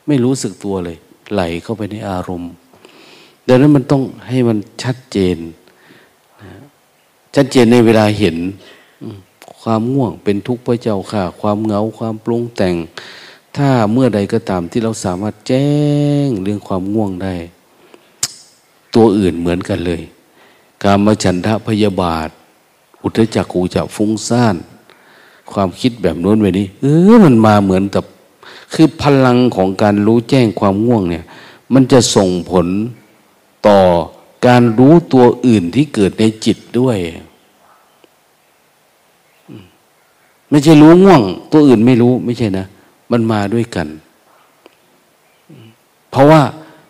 ไม่รู้สึกตัวเลย ไหลเข้าไปในอารมณ์ดังนั้นมันต้องให้มันชัดเจนชัดเจนในเวลาเห็นความง่วงเป็นทุกข์พระเจ้าค่ะ ความเหงาความปรุงแต่ง ถ้าเมื่อใดก็ตามที่เราสามารถแจ้งเรื่องความง่วงได้ ตัวอื่นเหมือนกันเลย การมาฉันทะพยาบาท อุทจักกูจะฟุ้งซ่าน ความคิดแบบโน้นแบบนี้ เออมันมาเหมือนกับ คือพลังของการรู้แจ้งความง่วงเนี่ย มันจะส่งผลต่อการรู้ตัวอื่นที่เกิดในจิตด้วย ไม่ใช่รู้ง่วง ตัวอื่นไม่รู้ไม่ใช่นะ มันมาด้วยกัน เพราะว่า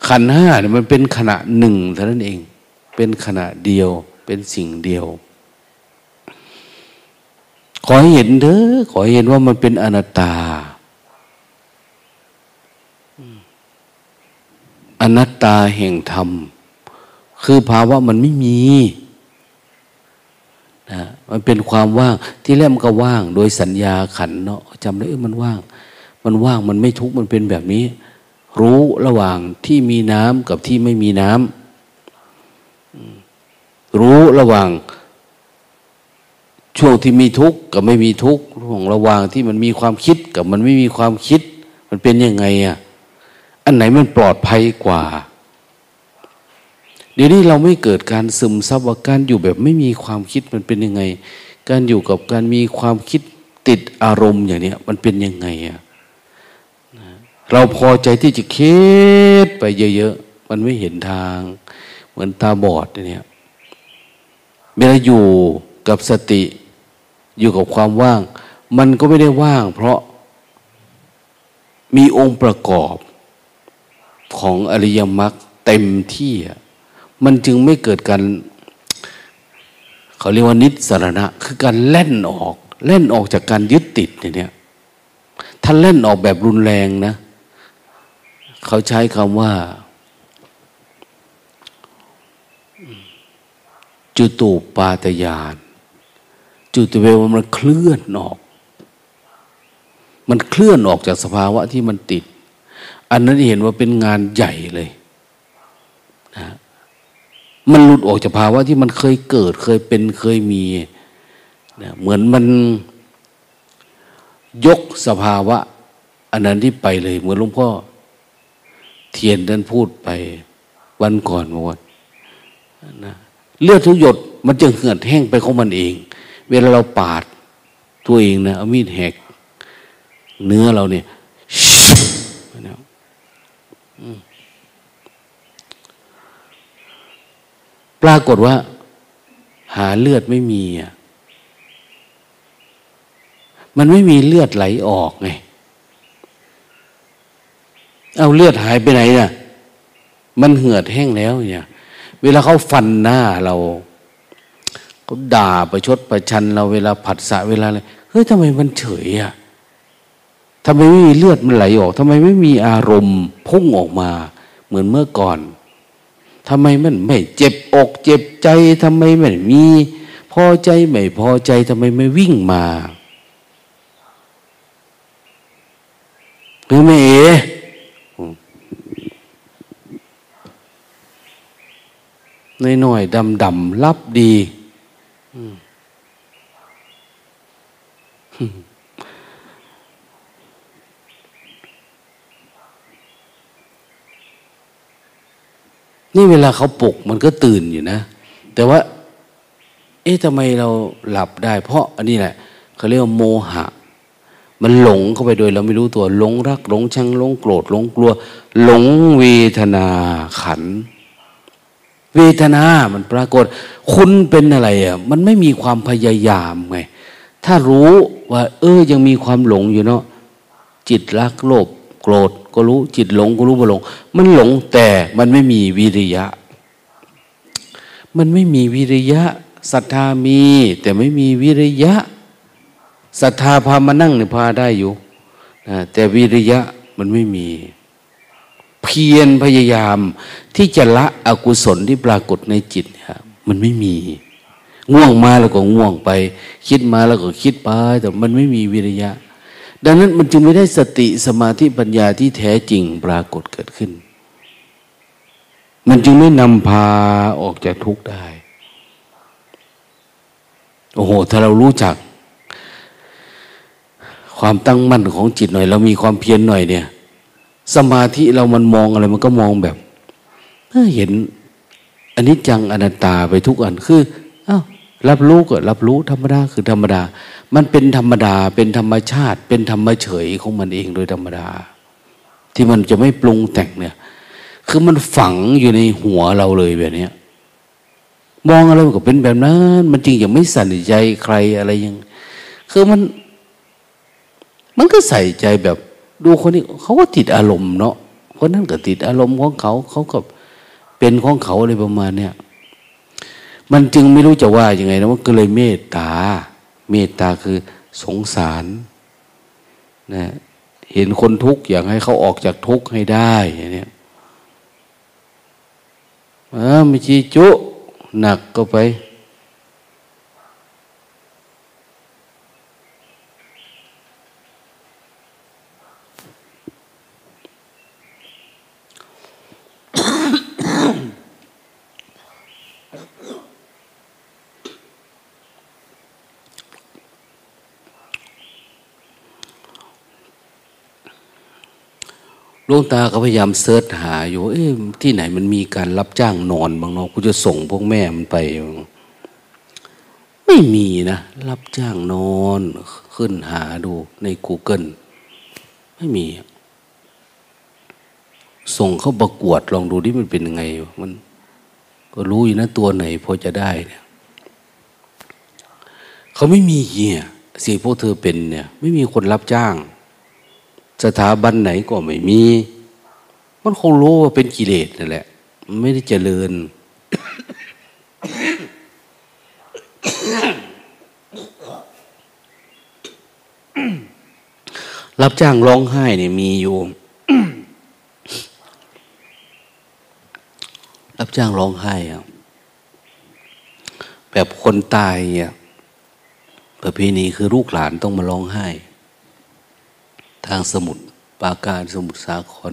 ขันห้าเนี่ยมันเป็นขณะหนึ่งเท่านั้นเอง เป็นขณะเดียว เป็นสิ่งเดียว ขอให้เห็นเถอะขอให้เห็นว่ามันเป็นอนัตตา อนัตตาแห่งธรรม คือภาวะมันไม่มีนะมันเป็นความว่างที่แรกมันก็ว่าง โดยสัญญาขันเนาะจำได้เออมันว่าง มันว่างมันไม่ทุกข์มันเป็นแบบนี้ รู้ระหว่างที่มีน้ำกับที่ไม่มีน้ำ รู้ระหว่างช่วงที่มีทุกข์กับไม่มีทุกข์ช่วงระหว่างที่มันมีความคิดกับมันไม่มีความคิด มันเป็นยังไงอะอันไหนมันปลอดภัยกว่า เดี๋ยวนี้เราไม่เกิดการซึมซับว่าการอยู่แบบไม่มีความคิดมันเป็นยังไง การอยู่กับการมีความคิดติดอารมณ์อย่างนี้มันเป็นยังไงอะเราพอใจที่จะคิดไปเยอะๆ มันไม่เห็นทาง เหมือนตาบอดเนี่ย เวลาอยู่กับสติ อยู่กับความว่าง มันก็ไม่ได้ว่าง เพราะมีองค์ประกอบของอริยมรรคเต็มที่ มันจึงไม่เกิดการเขาเรียกว่านิสรณะ คือการเล่นออกเล่นออกจากการยึดติดเนี่ยท่านเล่นออกแบบรุนแรงนะ เขาใช้คำว่า จุตูปาตยานจุตเวลมันเคลื่อนออก มันเคลื่อนออกจากสภาวะที่มันติด อันนั้นเห็นว่าเป็นงานใหญ่เลยนะมันหลุดออกจากภาวะที่มันเคยเกิดเคยเป็นเคยมีนะเหมือนมันยกสภาวะ อันนั้นที่ไปเลย เหมือนหลวงพ่อเทียนท่านพูดไปวันก่อนว่านะ เลือดทุกหยดมันจะเหือดแห้งไปของมันเอง เวลาเราปาดตัวเองนะเอามีดแหกเนื้อเราเนี่ยปรากฏว่า หาเลือดไม่มีอะมันไม่มีเลือดไหลออกไง เอาเลือดหายไปไหนน่ะ มันเหือดแห้งแล้วเนี่ย เวลาเขาฟันหน้าเราเขาด่าประชดประชันเราเวลาผัดสะเวลาอะไรเฮ้ยทำไมมันเฉยอะทำไมไม่มีเลือดมันไหลออกทำไมไม่มีอารมณ์พุ่งออกมา เหมือนเมื่อก่อนทำไมมันไม่เจ็บอกเจ็บใจทำไมไม่มีพอใจไม่พอใจทำไมไม่วิ่งมาหรือไม่เอ น้อยๆดำๆรับดีนี่เวลาเขาปลุกมันก็ตื่นอยู่นะ แต่ว่า เอ๊ะทำไมเราหลับได้ เพราะอันนี้แหละเขาเรียกว่าโมหะ มันหลงเข้าไปโดยเราไม่รู้ตัวหลงรักหลงชังหลงโกรธหลงกลัว หลงเวทนาขัน เวทนา มันปรากฏ คุณเป็นอะไรอะ มันไม่มีความพยายามไง ถ้ารู้ว่า เออ ยังมีความหลงอยู่เนาะ จิตรักโลภโกรธก็รู้ จิตหลงก็รู้ว่าหลง มันหลงแต่มันไม่มีวิริยะ มันไม่มีวิริยะ ศรัทธามี แต่ไม่มีวิริยะ ศรัทธาพามานั่งเนี่ยพาได้อยู่ แต่วิริยะมันไม่มี พียรพยายาม ที่จะละอกุศลที่ปรากฏในจิตเนี่ยมันไม่มี ง่วงมาแล้วก็ง่วงไป คิดมาแล้วก็คิดไป แต่มันไม่มีวิริยะ ดังนั้นมันจึงไม่ได้สติสมาธิปัญญาที่แท้จริงปรากฏเกิดขึ้น มันจึงไม่นำพาออกจากทุกข์ได้ โอ้โห ถ้าเรารู้จัก ความตั้งมั่นของจิตหน่อย เรามีความเพียรหน่อยเนี่ย สมาธิเรามันมองอะไร มันก็มองแบบเห็นอันนี้จังอนัตตาไปทุกอันคืออ้าวรับรู้ก็รับรู้ธรรมดาคือธรรมดา มันเป็นธรรมดาเป็นธรรมชาติ เป็นธรรมเฉยของมันเองโดยธรรมดา ที่มันจะไม่ปรุงแต่งเนี่ย คือมันฝังอยู่ในหัวเราเลยแบบนี้มองอะไรก็เป็นแบบนั้น มันจริงอย่างไม่ส่ใจใครอะไรยัง คือมัน มันก็ใส่ใจแบบ ดูคนนี้เขาก็ติดอารมณ์เนาะคนนั้นก็ติดอารมณ์ของเขา เขาก็เป็นของเขาอะไรประมาณเนี้ยมันจึงไม่รู้จะว่ายังไงนะมันก็เลยเมตตา เมตตาคือสงสารนะเห็นคนทุกข์อยากให้เขาออกจากทุกข์ให้ได้อย่างนี้อ่าไม่ชีจุหนักก็ไป ลวงตาก็พยายามเสิร์ชหาอยู่ เอ๊ะที่ไหนมันมีการรับจ้างนอนบางเนาะกูจะส่งพวกแม่มันไป ไม่มีนะ รับจ้างนอนขึ้นหาดูใน Google ไม่มี ส่งเข้าประกวดลองดูที่มันเป็นยังไง มัน ก็รู้อยู่นะตัวไหนพอจะได้เนี่ยเขาไม่มีเหี้ยสิ่พวกเธอเป็นเนี่ย ไม่มีคนรับจ้าง สถาบันไหนก็ไม่มี มันคงรู้ว่าเป็นกิเลสนั่นแหละ ไม่ได้เจริญ รับจ้างร้องไห้เนี่ยมีอยู่ รับจ้างร้องไห้อะแบบคนตายอะประเพณีคือลูกหลานต้องมาร้องไห้ ทางสมุทรปาการสมุทรสาคร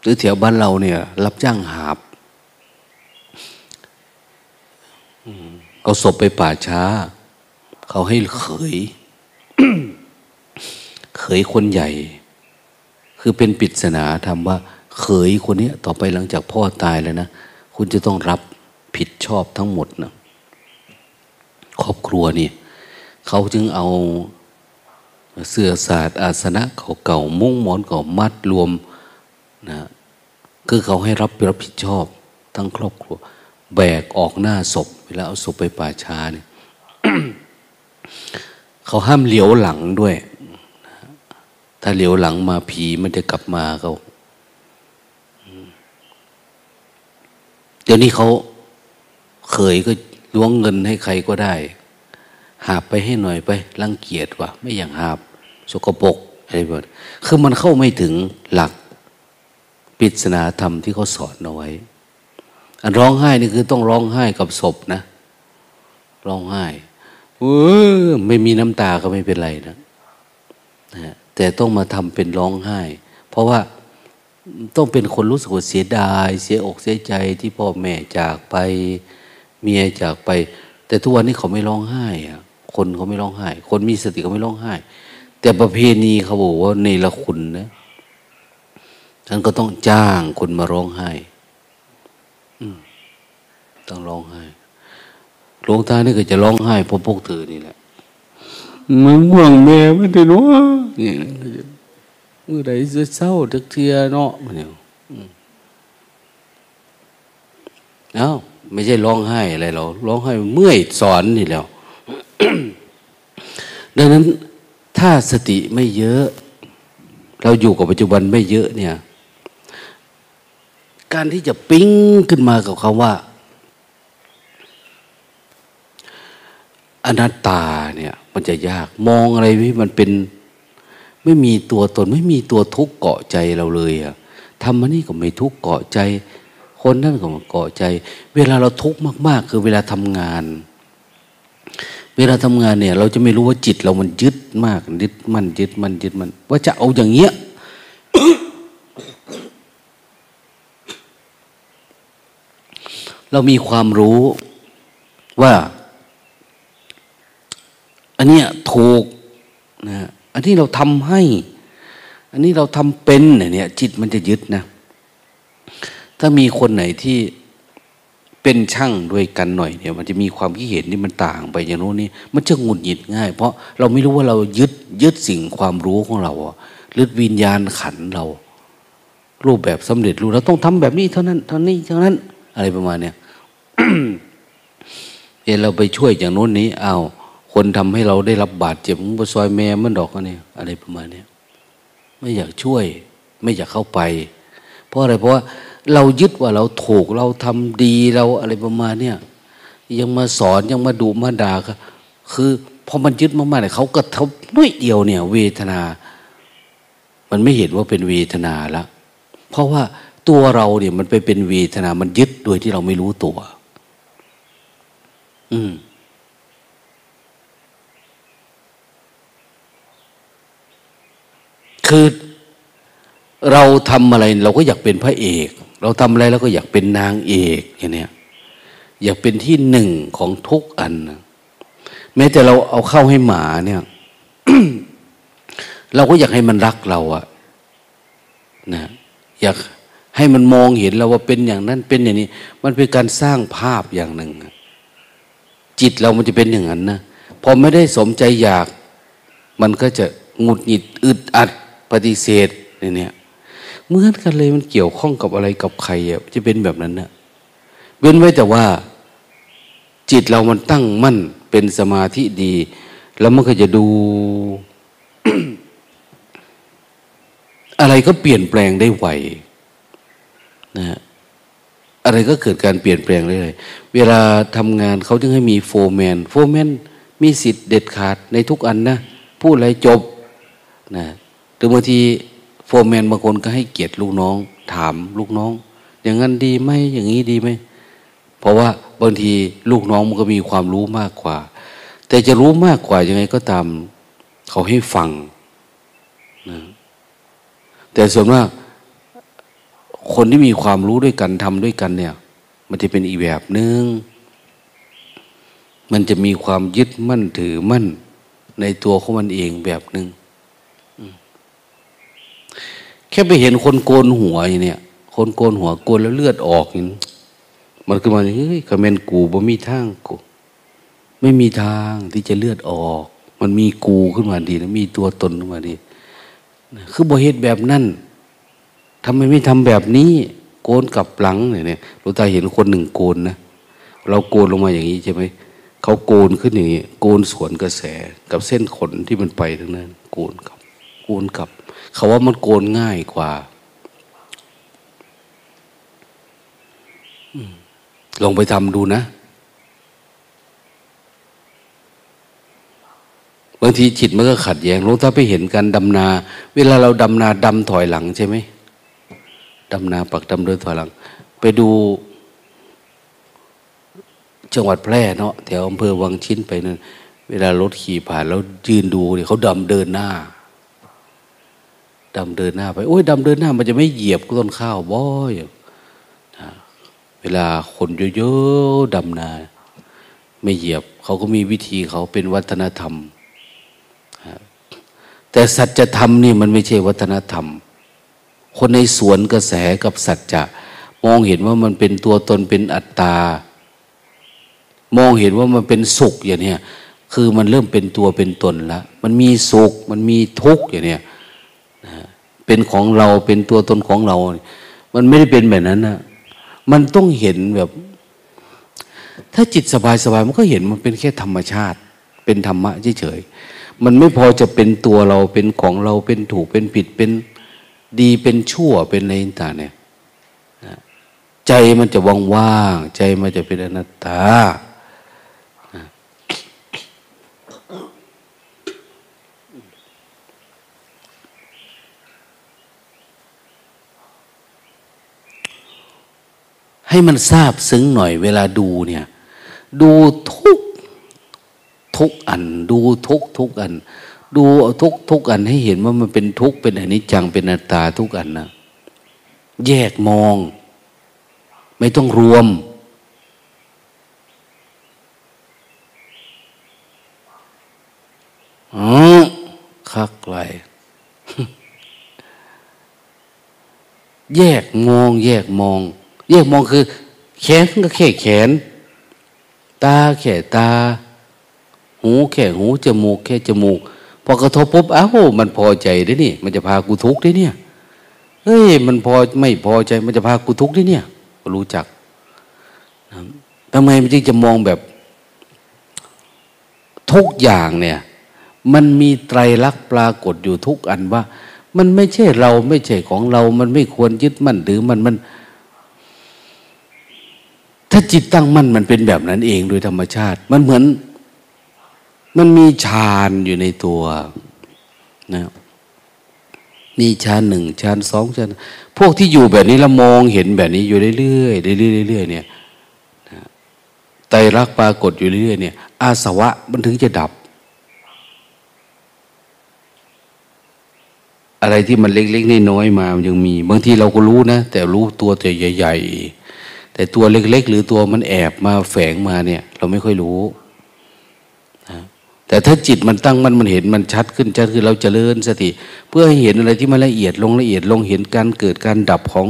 หรือแถวบ้านเราเนี่ย รับจ้างหาบเอาศพไปป่าช้า เขาให้เขย เขยคนใหญ่ คือเป็นปริศนาทำว่า เขยคนนี้ต่อไปหลังจากพ่อตายแล้วนะ คุณจะต้องรับผิดชอบทั้งหมดนะครอบครัวนี่ เขาจึงเอาเสื้อสาดอาสนะเก่าๆมุ้งหมอนเก่ามัดรวมนะคือเขาให้รับรับผิดชอบ ทั้งครอบครัว แบกออกหน้าศพ เวลาเอาศพไปป่าช้าเนี่ยเขาห้ามเหลียวหลังด้วย ถ้าเหลียวหลังมาผีมันจะกลับมาเขาเดี๋ยวนี้เขาเคยก็ล้วงเงินให้ใครก็ได้ หาบไปให้หน่อยไปรังเกียจว่ะไม่อย่างหาบสกปรกอะไรแบบคือมันเข้าไม่ถึงหลักปริศนาธรรมที่เขาสอนเอาไว้ อันร้องไห้นี่คือต้องร้องไห้กับศพนะ ร้องไห้เออไม่มีน้ำตาก็ไม่เป็นไรนะนะแต่ต้องมาทำเป็นร้องไห้ เพราะว่าต้องเป็นคนรู้สึกเสียดาย เสียอกเสียใจที่พ่อแม่จากไปเมียจากไป แต่ทุกวันนี้เขาไม่ร้องไห้อะ คนเขาไม่ร้องไห้ คนมีสติเขาไม่ร้องไห้ แต่ประเพณีเขาบอกว่าในละคุณนะฉันก็ต้องจ้างคนมาร้องไห้ต้องร้องไห้หลวงตานี่ก็จะร้องไห้เพราะพวกเธอนี่แหละมันห่วงแม่ไม่ได้รู้นี่เมื่อใดจะเศร้าทึกเทียเนาะมันเนี่ยเอ้าไม่ใช่ร้องไห้อะไรหรอกร้องไห้เมื่อยสอนนี่แล้ว ดังนั้นถ้าสติไม่เยอะ เราอยู่กับปัจจุบันไม่เยอะเนี่ย การที่จะปิ้งขึ้นมากับคำว่า อนัตตาเนี่ย มันจะยากมองอะไรที่มันเป็น ไม่มีตัวตน ไม่มีตัวทุกข์เกาะใจเราเลยอะทำมันนี่ก็ไม่ทุกข์เกาะใจ คนนั่นก็มาเกาะใจ เวลาเราทุกข์มาก ๆ คือเวลาทำงาน เวลาทำงานเนี่ย เราจะไม่รู้ว่าจิตเรามันยึดมากยึดมันยึดมันยึดมัน ว่าจะเอาอย่างเงี้ยเรามีความรู้ว่า อันเนี้ยถูกนะอันนี้เราทำให้ อันนี้เราทำเป็นเนี่ยจิตมันจะยึดนะ ถ้ามีคนไหนที่ เป็นช่างด้วยกันหน่อยเนี่ยมันจะมีความคิดเห็นที่มันต่างไปอย่างโน้นนี่มันจะหงุดหงิดง่าย เพราะเราไม่รู้ว่าเรายึดยึดสิ่งความรู้ของเรายึดวิญญาณขันเรา รูปแบบสำเร็จรู้เราต้องทำแบบนี้เท่านั้นเท่านี้เท่านั้น อะไรประมาณเนี้ยเอเราไปช่วยอย่างโน้นนี้เอาคนทำให้เราได้รับบาดเจ็บมึงไปซอยแม่มันดอกกันเนี่ยอะไรประมาณเนี้ยไม่อยากช่วย ไม่อยากเข้าไป เพราะอะไรเพราะว่า เรายึดว่าเราถูกเราทำดีเราอะไรประมาณเนี้ยยังมาสอนยังมาดุมาด่าคือพอมันยึดมากๆเนี่ยเขาก็ทบน้อยเดียวเนี่ย เวทนา มันไม่เห็นว่าเป็นเวทนาละเพราะว่าตัวเราเนี่ยมันไปเป็นเวทนา มันยึดโดยที่เราไม่รู้ตัว อืมคือเราทำอะไรเราก็อยากเป็นพระเอก เราทำอะไรเราก็อยากเป็นนางเอกอย่างเนี้ยอยากเป็นที่หนึ่งของทุกอันแม้แต่เราเอาเข้าให้หมาเนี่ย เราก็อยากให้มันรักเราอะนะอยากให้มันมองเห็นเราว่าเป็นอย่างนั้นเป็นอย่างนี้ มันเป็นการสร้างภาพอย่างหนึ่ง จิตเรามันจะเป็นอย่างนั้นนะพอไม่ได้สมใจอยาก มันก็จะหงุดหงิดอึดอัดปฏิเสธเนี่ย เหมือนกันเลยมันเกี่ยวข้องกับอะไรกับใครอะจะเป็นแบบนั้นนะเว้นไว้แต่ว่า จิตเรามันตั้งมั่นเป็นสมาธิดี แล้วมันก็จะดู อะไรก็เปลี่ยนแปลงได้ไวนะอะไรก็เกิดการเปลี่ยนแปลงได้เลย เวลาทำงานเขาจึงให้มีโฟร์แมน โฟร์แมนมีสิทธิ์เด็ดขาดในทุกอันนะ พูดอะไรจบนะหรือบางที โฟร์แมนบางคนก็ให้เกียรติลูกน้อง ถามลูกน้อง อย่างนั้นดีไหมอย่างนี้ดีไหมเพราะว่าบางทีลูกน้องมันก็มีความรู้มากกว่า แต่จะรู้มากกว่ายังไงก็ตาม เขาให้ฟังนะแต่ส่วนมากคนที่มีความรู้ด้วยกันทำด้วยกันเนี่ย มันจะเป็นอีกแบบหนึง่งมันจะมีความยึดมั่นถือมั่นในตัวของมันเองแบบหนึง่ง แค่ไปเห็นคนโกนหัวอย่างเนี้ยคนโกนหัวโกนแล้วเลือดออกอย่างนี้มันก็มาเฮ้ยคอมเมนกูบ่มีทางกู ไม่มีทางที่จะเลือดออก มันมีกูขึ้นมาดีนะมีตัวตนขึ้นมาดีคือบ่เหตุแบบนั้นทำไมไม่ทำแบบนี้ โกนกับหลังเนี่ยเราตาเห็นคนหนึ่งโกนนะเราโกนลงมาอย่างนี้ใช่ไหมเขาโกนขึ้นอย่างนี้ โกนสวนกระแสกับเส้นขนที่มันไปทั้งนั้น โกนกับ โกนกับ เขาว่ามันโกนง่ายกว่าลองไปทำดูนะบางทีจิตมันก็ขัดแย้งลงถ้าไปเห็นการดำนา เวลาเราดำนาดำถอยหลังใช่ไหมดำนาปักดำเดินถอยหลัง ไปดู จังหวัดแพร่เนาะแถวอำเภอวังชิ้นไปนั่นเวลารถขี่ผ่านแล้วยืนดูเนี่ยเขาดำเดินหน้า ดำเดินหน้าไปโอ้ยดำเดินหน้า มันจะไม่เหยียบต้นข้าวบ่อยเวลาคนเยอะๆดำนาไม่เหยียบ เขาก็มีวิธีเขาเป็นวัฒนธรรม แต่สัจธรรมนี่มันไม่ใช่วัฒนธรรม คนในสวนกระแสกับสัจจะมองเห็นว่ามันเป็นตัวตนเป็นอัตตามองเห็นว่ามันเป็นสุขอย่างเนี้ยคือมันเริ่มเป็นตัวเป็นตนแล้วมันมีสุข มันมีทุกข์อย่างเนี้ย เป็นของเราเป็นตัวตนของเรา มันไม่ได้เป็นแบบนั้นนะมันต้องเห็นแบบ ถ้าจิตสบายสบายมันก็เห็นมันเป็นแค่ธรรมชาติ เป็นธรรมะเฉยๆมันไม่พอจะเป็นตัวเราเป็นของเราเป็นถูกเป็นผิดเป็นดีเป็นชั่วเป็นอะไรต่างเนี่ยใจมันจะว่างๆใจมันจะเป็นอนัตตา ให้มันทราบซึ้งหน่อยเวลาดูเนี่ย ดูทุกทุกอัน ดูทุกทุกอัน ดูทุกทุกอันให้เห็นว่ามันเป็นทุกเป็นอนิจจังเป็นอัตตาทุกอันนะแยกมอง ไม่ต้องรวม อ๋อคักไรแยกมอง แยกมอง แยกมองคือ แขนก็แค่แขน ตาแค่ตา หูแค่หูจมูก แค่จมูกพอกระทบปุ๊บอ้าวมันพอใจได้นี่ มันจะพากูทุกข์ได้เนี่ยเฮ้ยมันพอไม่พอใจมันจะพากูทุกข์ได้เนี่ยก็รู้จักทำไมมันจึงจะมองแบบ ทุกอย่างเนี่ย มันมีไตรลักษณ์ปรากฏอยู่ทุกอันว่า มันไม่ใช่เราไม่ใช่ของเรา มันไม่ควรยึดมั่นหรือมันมัน ถ้าจิตตั้งมั่นมันเป็นแบบนั้นเองโดยธรรมชาติ มันเหมือน มันมีฌานอยู่ในตัวนะมีฌานหนึ่งฌานสองฌานผู้วกที่อยู่แบบนี้ล้วมองเห็นแบบนี้อยู่เรื่อยๆเรื่อยๆเรื่อยๆเนี่ยไตรักปรากฏอยู่เรื่อยๆเนี่ยอาสวะมันถึงจะดับ อะไรที่มันเล็กๆน้อยๆมามันยังมี บางทีเราก็รู้นะ แต่รู้ตัวแต่ใหญ่ ๆ แต่ตัวเล็ก ๆ หรือตัวมันแอบมาแฝงมาเนี่ย เราไม่ค่อยรู้แต่ถ้าจิตมันตั้งมันมันเห็นมันชัดขึ้นชัดขึ้นเราจเจริญสติ เพื่อให้เห็นอะไรที่มันละเอียดลงละเอียดลงเห็นการเกิดการดับของ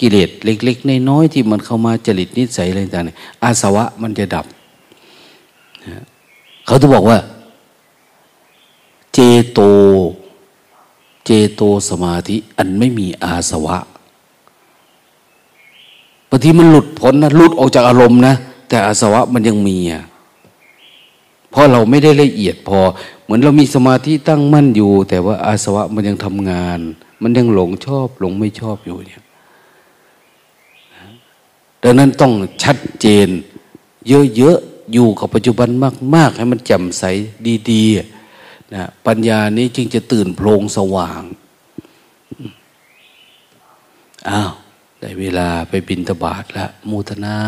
กิเลสเล็ก ๆ น้อยๆที่มันเข้ามาจริตนิสัยอะไรต่างๆอาสวะมันจะดับเขาจะบอกว่า เจโต เจโตสมาธิ อันไม่มีอาสวะางทีมันหลุดพ้นนะหลุดออกจากอารมณ์นะแต่อาสวะมันยังมีอะเพราะเราไม่ได้ละเอียดพอ เหมือนเรามีสมาธิตั้งมั่นอยู่ แต่ว่าอาสวะมันยังทำงาน มันยังหลงชอบ หลงไม่ชอบอยู่เนี่ยดังนั้นต้องชัดเจน เยอะๆอยู่กับปัจจุบันมาก ๆ ให้มันแจ่มใสดีๆนะปัญญานี้จึงจะตื่นโพลงสว่างอ้าว ได้เวลาไปบินตบาทละมูทนา